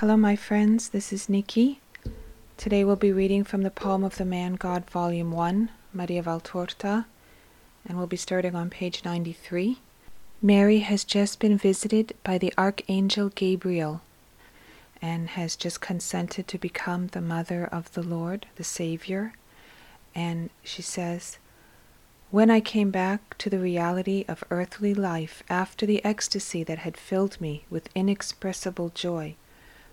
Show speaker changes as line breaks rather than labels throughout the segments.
Hello, my friends. This is Nikki. Today we'll be reading from the Poem of the Man God, Volume 1, Maria Valtorta, and we'll be starting on page 93. Mary has just been visited by the Archangel Gabriel and has just consented to become the mother of the Lord, the Savior. And she says, When I came back to the reality of earthly life after the ecstasy that had filled me with inexpressible joy,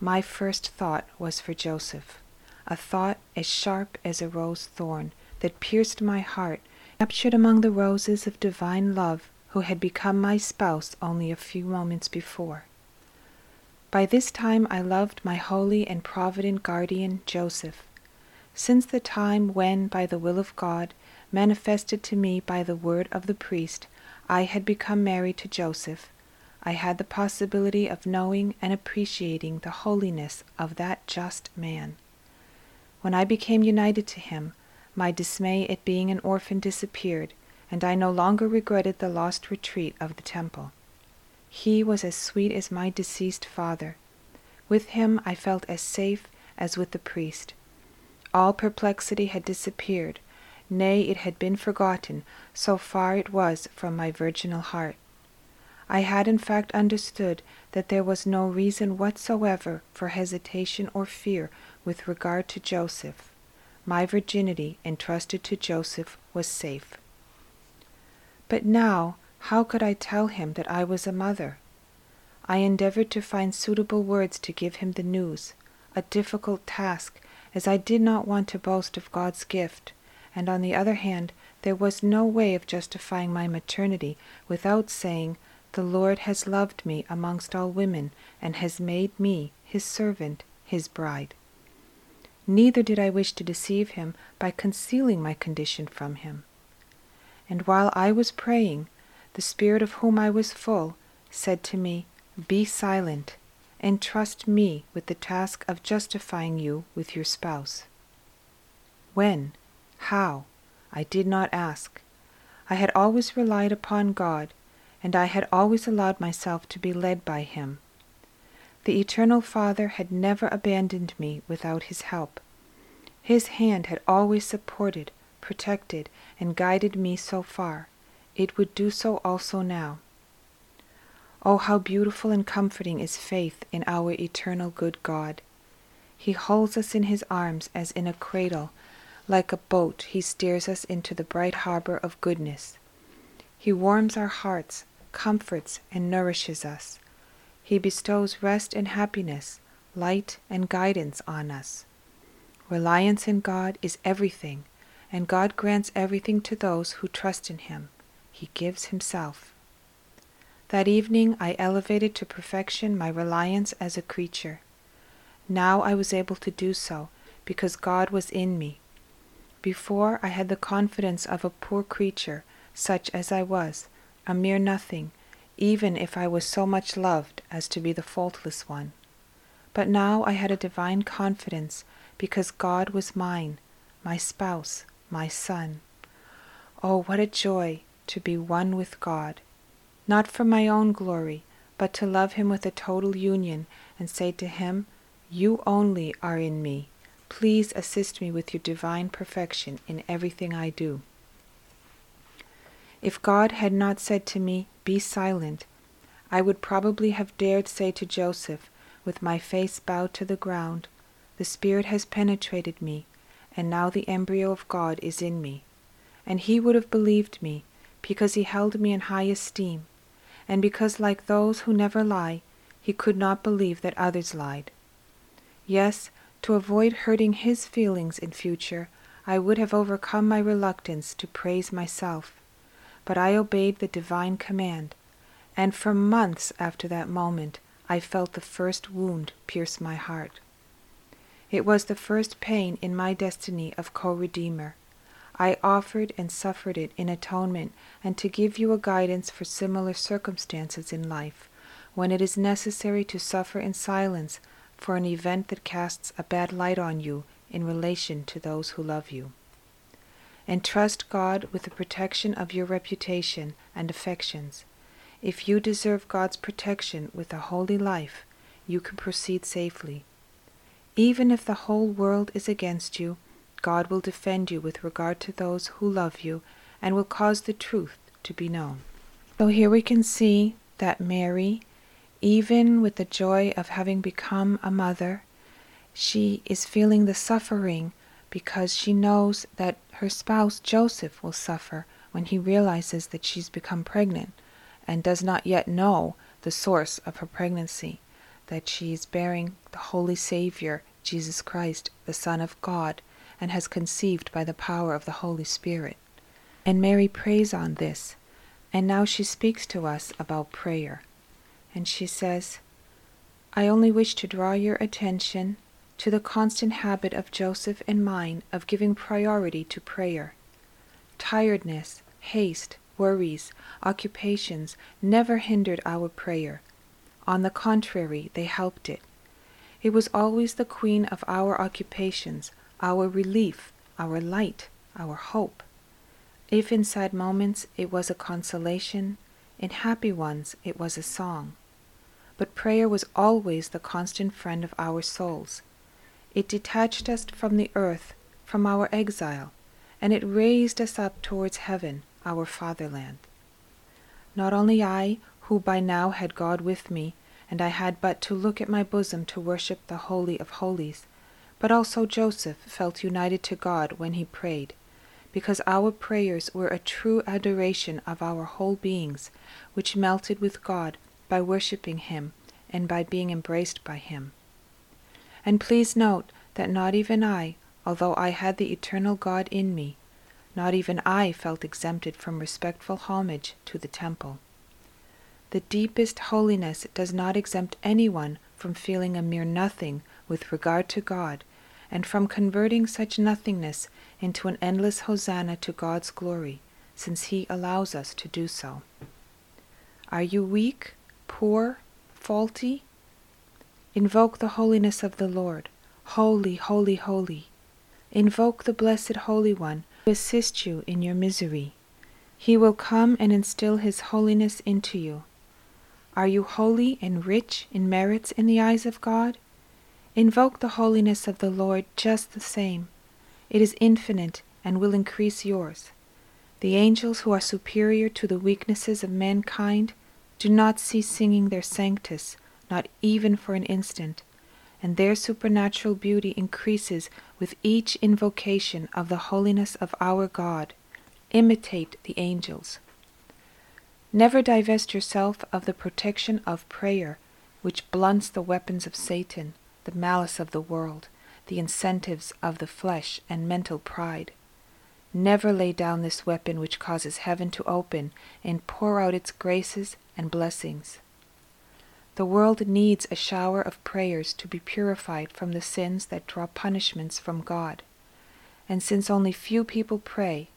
my first thought was for Joseph, a thought as sharp as a rose thorn that pierced my heart, captured among the roses of divine love who had become my spouse only a few moments before. By this time I loved my holy and provident guardian, Joseph. Since the time when, by the will of God, manifested to me by the word of the priest, I had become married to Joseph, I had the possibility of knowing and appreciating the holiness of that just man. When I became united to him, my dismay at being an orphan disappeared, and I no longer regretted the lost retreat of the temple. He was as sweet as my deceased father. With him I felt as safe as with the priest. All perplexity had disappeared, nay, it had been forgotten, so far it was from my virginal heart. I had in fact understood that there was no reason whatsoever for hesitation or fear with regard to Joseph. My virginity entrusted to Joseph was safe. But now, how could I tell him that I was a mother? I endeavored to find suitable words to give him the news, a difficult task, as I did not want to boast of God's gift, and on the other hand, there was no way of justifying my maternity without saying, the Lord has loved me amongst all women, and has made me, his servant, his bride. Neither did I wish to deceive him by concealing my condition from him. And while I was praying, the Spirit of whom I was full said to me, Be silent, and trust me with the task of justifying you with your spouse. When? How? I did not ask. I had always relied upon God and I had always allowed myself to be led by him. The Eternal Father had never abandoned me without his help. His hand had always supported, protected, and guided me so far. It would do so also now. Oh, how beautiful and comforting is faith in our eternal good God! He holds us in his arms as in a cradle. Like a boat, he steers us into the bright harbor of goodness. He warms our hearts, comforts, and nourishes us. He bestows rest and happiness, light and guidance on us. Reliance in God is everything, and God grants everything to those who trust in Him. He gives Himself. That evening I elevated to perfection my reliance as a creature. Now I was able to do so because God was in me. Before I had the confidence of a poor creature such as I was, a mere nothing, even if I was so much loved as to be the faultless one. But now I had a divine confidence because God was mine, my spouse, my son. Oh, what a joy to be one with God, not for my own glory, but to love Him with a total union and say to Him, You only are in me. Please assist me with your divine perfection in everything I do. If God had not said to me, Be silent, I would probably have dared say to Joseph, with my face bowed to the ground, The Spirit has penetrated me, and now the embryo of God is in me. And he would have believed me, because he held me in high esteem, and because, like those who never lie, he could not believe that others lied. Yes, to avoid hurting his feelings in future, I would have overcome my reluctance to praise myself but I obeyed the divine command, and for months after that moment I felt the first wound pierce my heart. It was the first pain in my destiny of co redeemer. I offered and suffered it in atonement and to give you a guidance for similar circumstances in life, when it is necessary to suffer in silence for an event that casts a bad light on you in relation to those who love you and trust God with the protection of your reputation and affections. If you deserve God's protection with a holy life, you can proceed safely. Even if the whole world is against you, God will defend you with regard to those who love you and will cause the truth to be known. So here we can see that Mary, even with the joy of having become a mother, she is feeling the suffering because she knows that her spouse Joseph will suffer when he realizes that she's become pregnant and does not yet know the source of her pregnancy, that she is bearing the Holy Savior, Jesus Christ, the Son of God, and has conceived by the power of the Holy Spirit. And Mary prays on this, and now she speaks to us about prayer. And she says, I only wish to draw your attention to the constant habit of Joseph and mine of giving priority to prayer. Tiredness, haste, worries, occupations never hindered our prayer. On the contrary, they helped it. It was always the queen of our occupations, our relief, our light, our hope. If in sad moments it was a consolation, in happy ones it was a song. But prayer was always the constant friend of our souls. It detached us from the earth, from our exile, and it raised us up towards heaven, our fatherland. Not only I, who by now had God with me, and I had but to look at my bosom to worship the Holy of Holies, but also Joseph felt united to God when he prayed, because our prayers were a true adoration of our whole beings, which melted with God by worshipping Him and by being embraced by Him. And please note that not even I, although I had the eternal God in me, not even I felt exempted from respectful homage to the temple. The deepest holiness does not exempt anyone from feeling a mere nothing with regard to God, and from converting such nothingness into an endless hosanna to God's glory, since He allows us to do so. Are you weak, poor, faulty? Invoke the holiness of the Lord. Holy, holy, holy. Invoke the blessed Holy One to assist you in your misery. He will come and instill His holiness into you. Are you holy and rich in merits in the eyes of God? Invoke the holiness of the Lord just the same. It is infinite and will increase yours. The angels who are superior to the weaknesses of mankind do not cease singing their sanctus, not even for an instant, and their supernatural beauty increases with each invocation of the holiness of our God. Imitate the angels. Never divest yourself of the protection of prayer, which blunts the weapons of Satan the malice of the world, the incentives of the flesh, and mental pride. Never lay down this weapon which causes heaven to open and pour out its graces and blessings. The world needs a shower of prayers to be purified from the sins that draw punishments from God. And since only few people pray,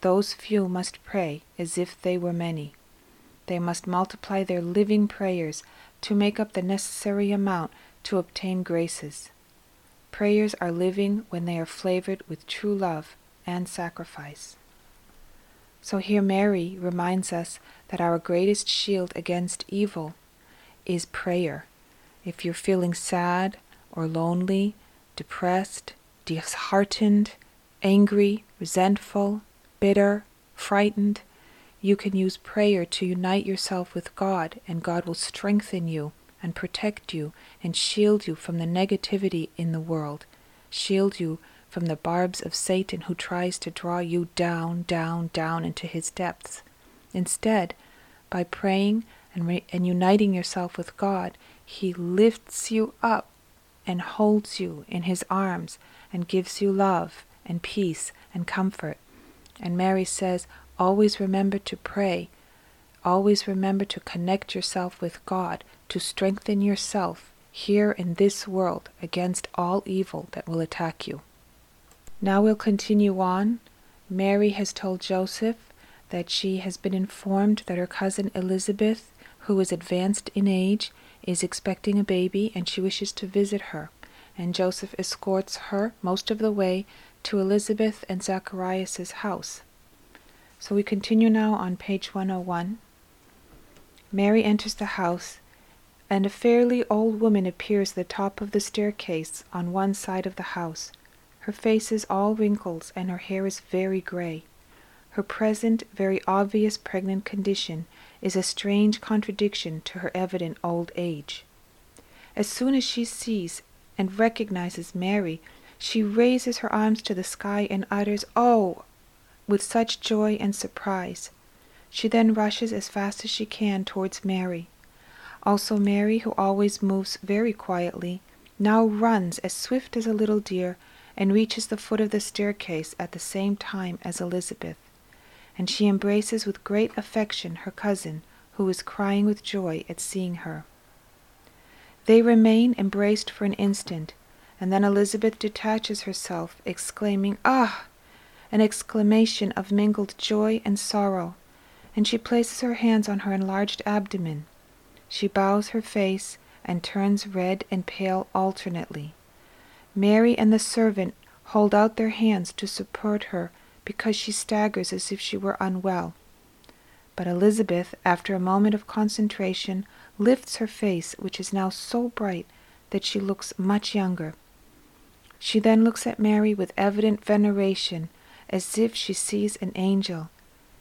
those few must pray as if they were many. They must multiply their living prayers to make up the necessary amount to obtain graces. Prayers are living when they are flavored with true love and sacrifice. So here Mary reminds us that our greatest shield against evil is prayer. If you're feeling sad or lonely, depressed, disheartened, angry, resentful, bitter, frightened, you can use prayer to unite yourself with God, and God will strengthen you and protect you and shield you from the negativity in the world, shield you from the barbs of Satan who tries to draw you down, down, down into his depths. Instead, by praying and, re- and uniting yourself with God, he lifts you up and holds you in his arms and gives you love and peace and comfort. And Mary says, always remember to pray. Always remember to connect yourself with God to strengthen yourself here in this world against all evil that will attack you. Now we'll continue on. Mary has told Joseph that she has been informed that her cousin Elizabeth, who is advanced in age, is expecting a baby and she wishes to visit her. And Joseph escorts her most of the way to Elizabeth and Zacharias' house. So we continue now on page 101. Mary enters the house and a fairly old woman appears at the top of the staircase on one side of the house. Her face is all wrinkles, and her hair is very gray. Her present, very obvious pregnant condition is a strange contradiction to her evident old age. As soon as she sees and recognizes Mary, she raises her arms to the sky and utters, Oh! with such joy and surprise. She then rushes as fast as she can towards Mary. Also, Mary, who always moves very quietly, now runs as swift as a little deer and reaches the foot of the staircase at the same time as Elizabeth. And she embraces with great affection her cousin, who is crying with joy at seeing her. They remain embraced for an instant, and then Elizabeth detaches herself, exclaiming, Ah! an exclamation of mingled joy and sorrow, and she places her hands on her enlarged abdomen. She bows her face and turns red and pale alternately. Mary and the servant hold out their hands to support her because she staggers as if she were unwell. But Elizabeth, after a moment of concentration, lifts her face, which is now so bright that she looks much younger. She then looks at Mary with evident veneration, as if she sees an angel.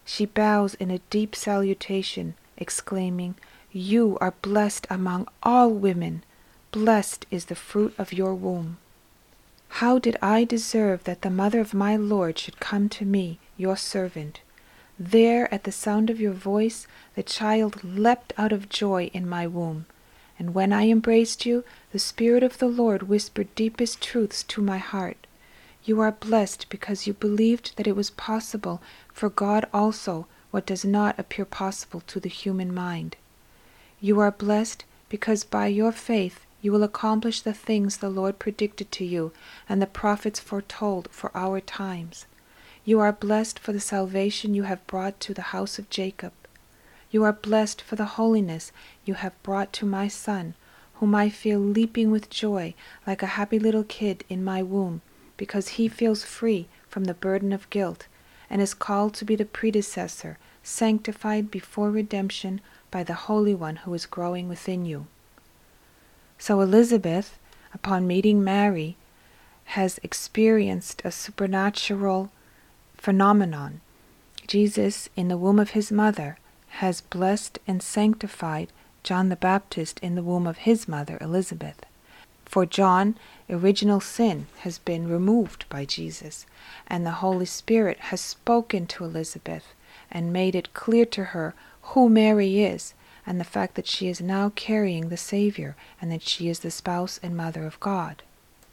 She bows in a deep salutation, exclaiming, You are blessed among all women. Blessed is the fruit of your womb. How did I deserve that the mother of my Lord should come to me, your servant? There, at the sound of your voice, the child leapt out of joy in my womb. And when I embraced you, the Spirit of the Lord whispered deepest truths to my heart. You are blessed because you believed that it was possible for God also what does not appear possible to the human mind. You are blessed because by your faith you will accomplish the things the Lord predicted to you and the prophets foretold for our times. You are blessed for the salvation you have brought to the house of Jacob. You are blessed for the holiness you have brought to my son, whom I feel leaping with joy like a happy little kid in my womb, because he feels free from the burden of guilt and is called to be the predecessor, sanctified before redemption by the Holy One who is growing within you. So Elizabeth, upon meeting Mary, has experienced a supernatural phenomenon. Jesus, in the womb of his mother, has blessed and sanctified John the Baptist in the womb of his mother, Elizabeth. For John, original sin has been removed by Jesus, and the Holy Spirit has spoken to Elizabeth and made it clear to her who Mary is and the fact that she is now carrying the Savior and that she is the spouse and mother of God.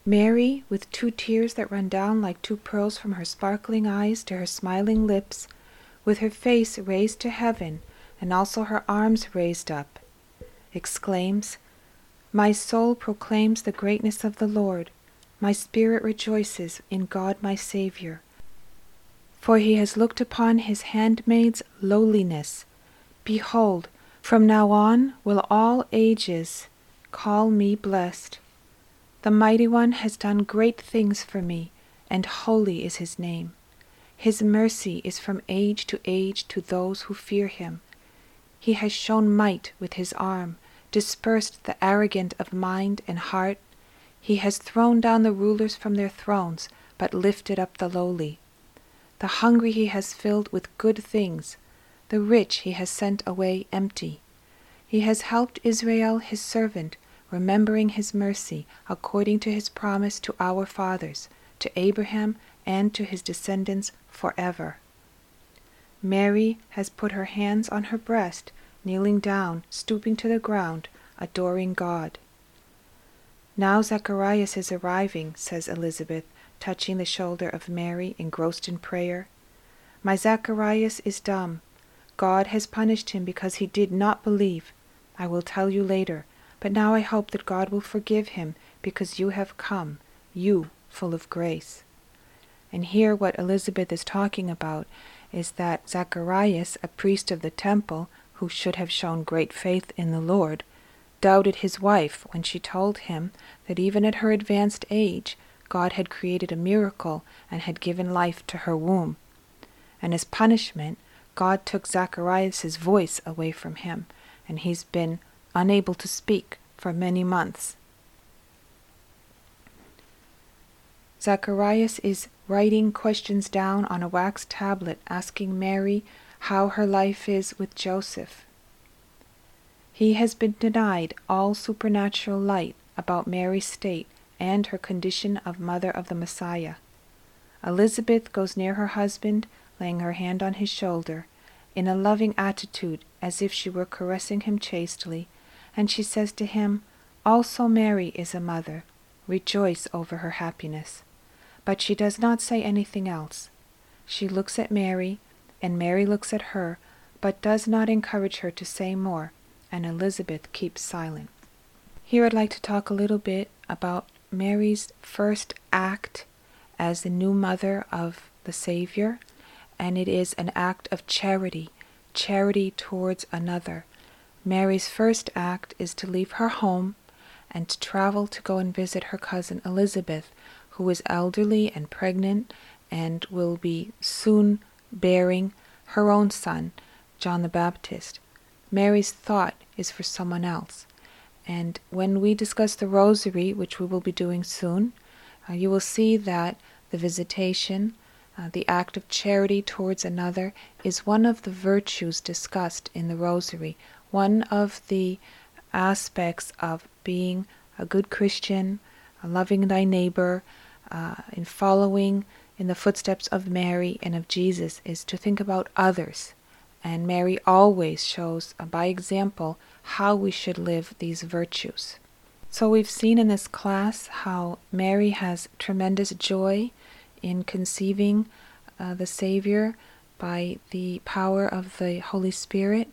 Mary, with two tears that run down like two pearls from her sparkling eyes to her smiling lips, with her face raised to heaven and also her arms raised up, exclaims, My soul proclaims the greatness of the Lord. My spirit rejoices in God my Saviour. For he has looked upon his handmaid's lowliness. Behold, from now on will all ages call me blessed. The Mighty One has done great things for me, and holy is his name. His mercy is from age to age to those who fear him. He has shown might with his arm, dispersed the arrogant of mind and heart. He has thrown down the rulers from their thrones, but lifted up the lowly. The hungry he has filled with good things the rich he has sent away empty. He has helped Israel his servant, remembering his mercy, according to his promise to our fathers, to Abraham and to his descendants forever. Mary has put her hands on her breast, kneeling down, stooping to the ground, adoring God. Now Zacharias is arriving, says Elizabeth, touching the shoulder of Mary, engrossed in prayer. My Zacharias is dumb. God has punished him because he did not believe. I will tell you later, but now I hope that God will forgive him because you have come, you full of grace. And here, what Elizabeth is talking about is that Zacharias, a priest of the temple, who should have shown great faith in the Lord, doubted his wife when she told him that even at her advanced age, God had created a miracle and had given life to her womb. And as punishment, God took Zacharias' voice away from him, and he's been unable to speak for many months. Zacharias is writing questions down on a wax tablet asking Mary how her life is with Joseph. He has been denied all supernatural light about Mary's state and her condition of mother of the Messiah. Elizabeth goes near her husband, laying her hand on his shoulder, in a loving attitude as if she were caressing him chastely, and she says to him, Also Mary is a mother. Rejoice over her happiness. But she does not say anything else. She looks at Mary, and Mary looks at her, but does not encourage her to say more, and Elizabeth keeps silent. Here I'd like to talk a little bit about Mary's first act as the new mother of the Savior, and it is an act of charity, charity towards another. Mary's first act is to leave her home and to travel to go and visit her cousin Elizabeth, who is elderly and pregnant and will be soon bearing her own son, John the Baptist. Mary's thought is for someone else. And when we discuss the rosary, which we will be doing soon, uh, you will see that the visitation, uh, the act of charity towards another, is one of the virtues discussed in the rosary, one of the aspects of being a good Christian, loving thy neighbor, uh, in following in the footsteps of Mary and of Jesus is to think about others and Mary always shows uh, by example how we should live these virtues. So we've seen in this class how Mary has tremendous joy in conceiving uh, the Savior by the power of the Holy Spirit,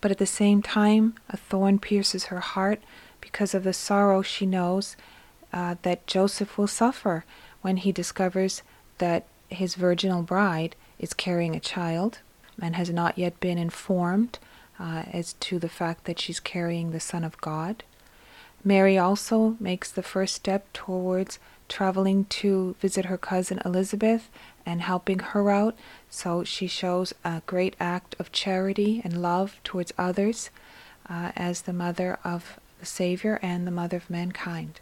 but at the same time, a thorn pierces her heart because of the sorrow she knows uh, that Joseph will suffer when he discovers that his virginal bride is carrying a child and has not yet been informed uh, as to the fact that she's carrying the Son of God. Mary also makes the first step towards traveling to visit her cousin Elizabeth and helping her out, so she shows a great act of charity and love towards others uh, as the mother of the Savior and the mother of mankind.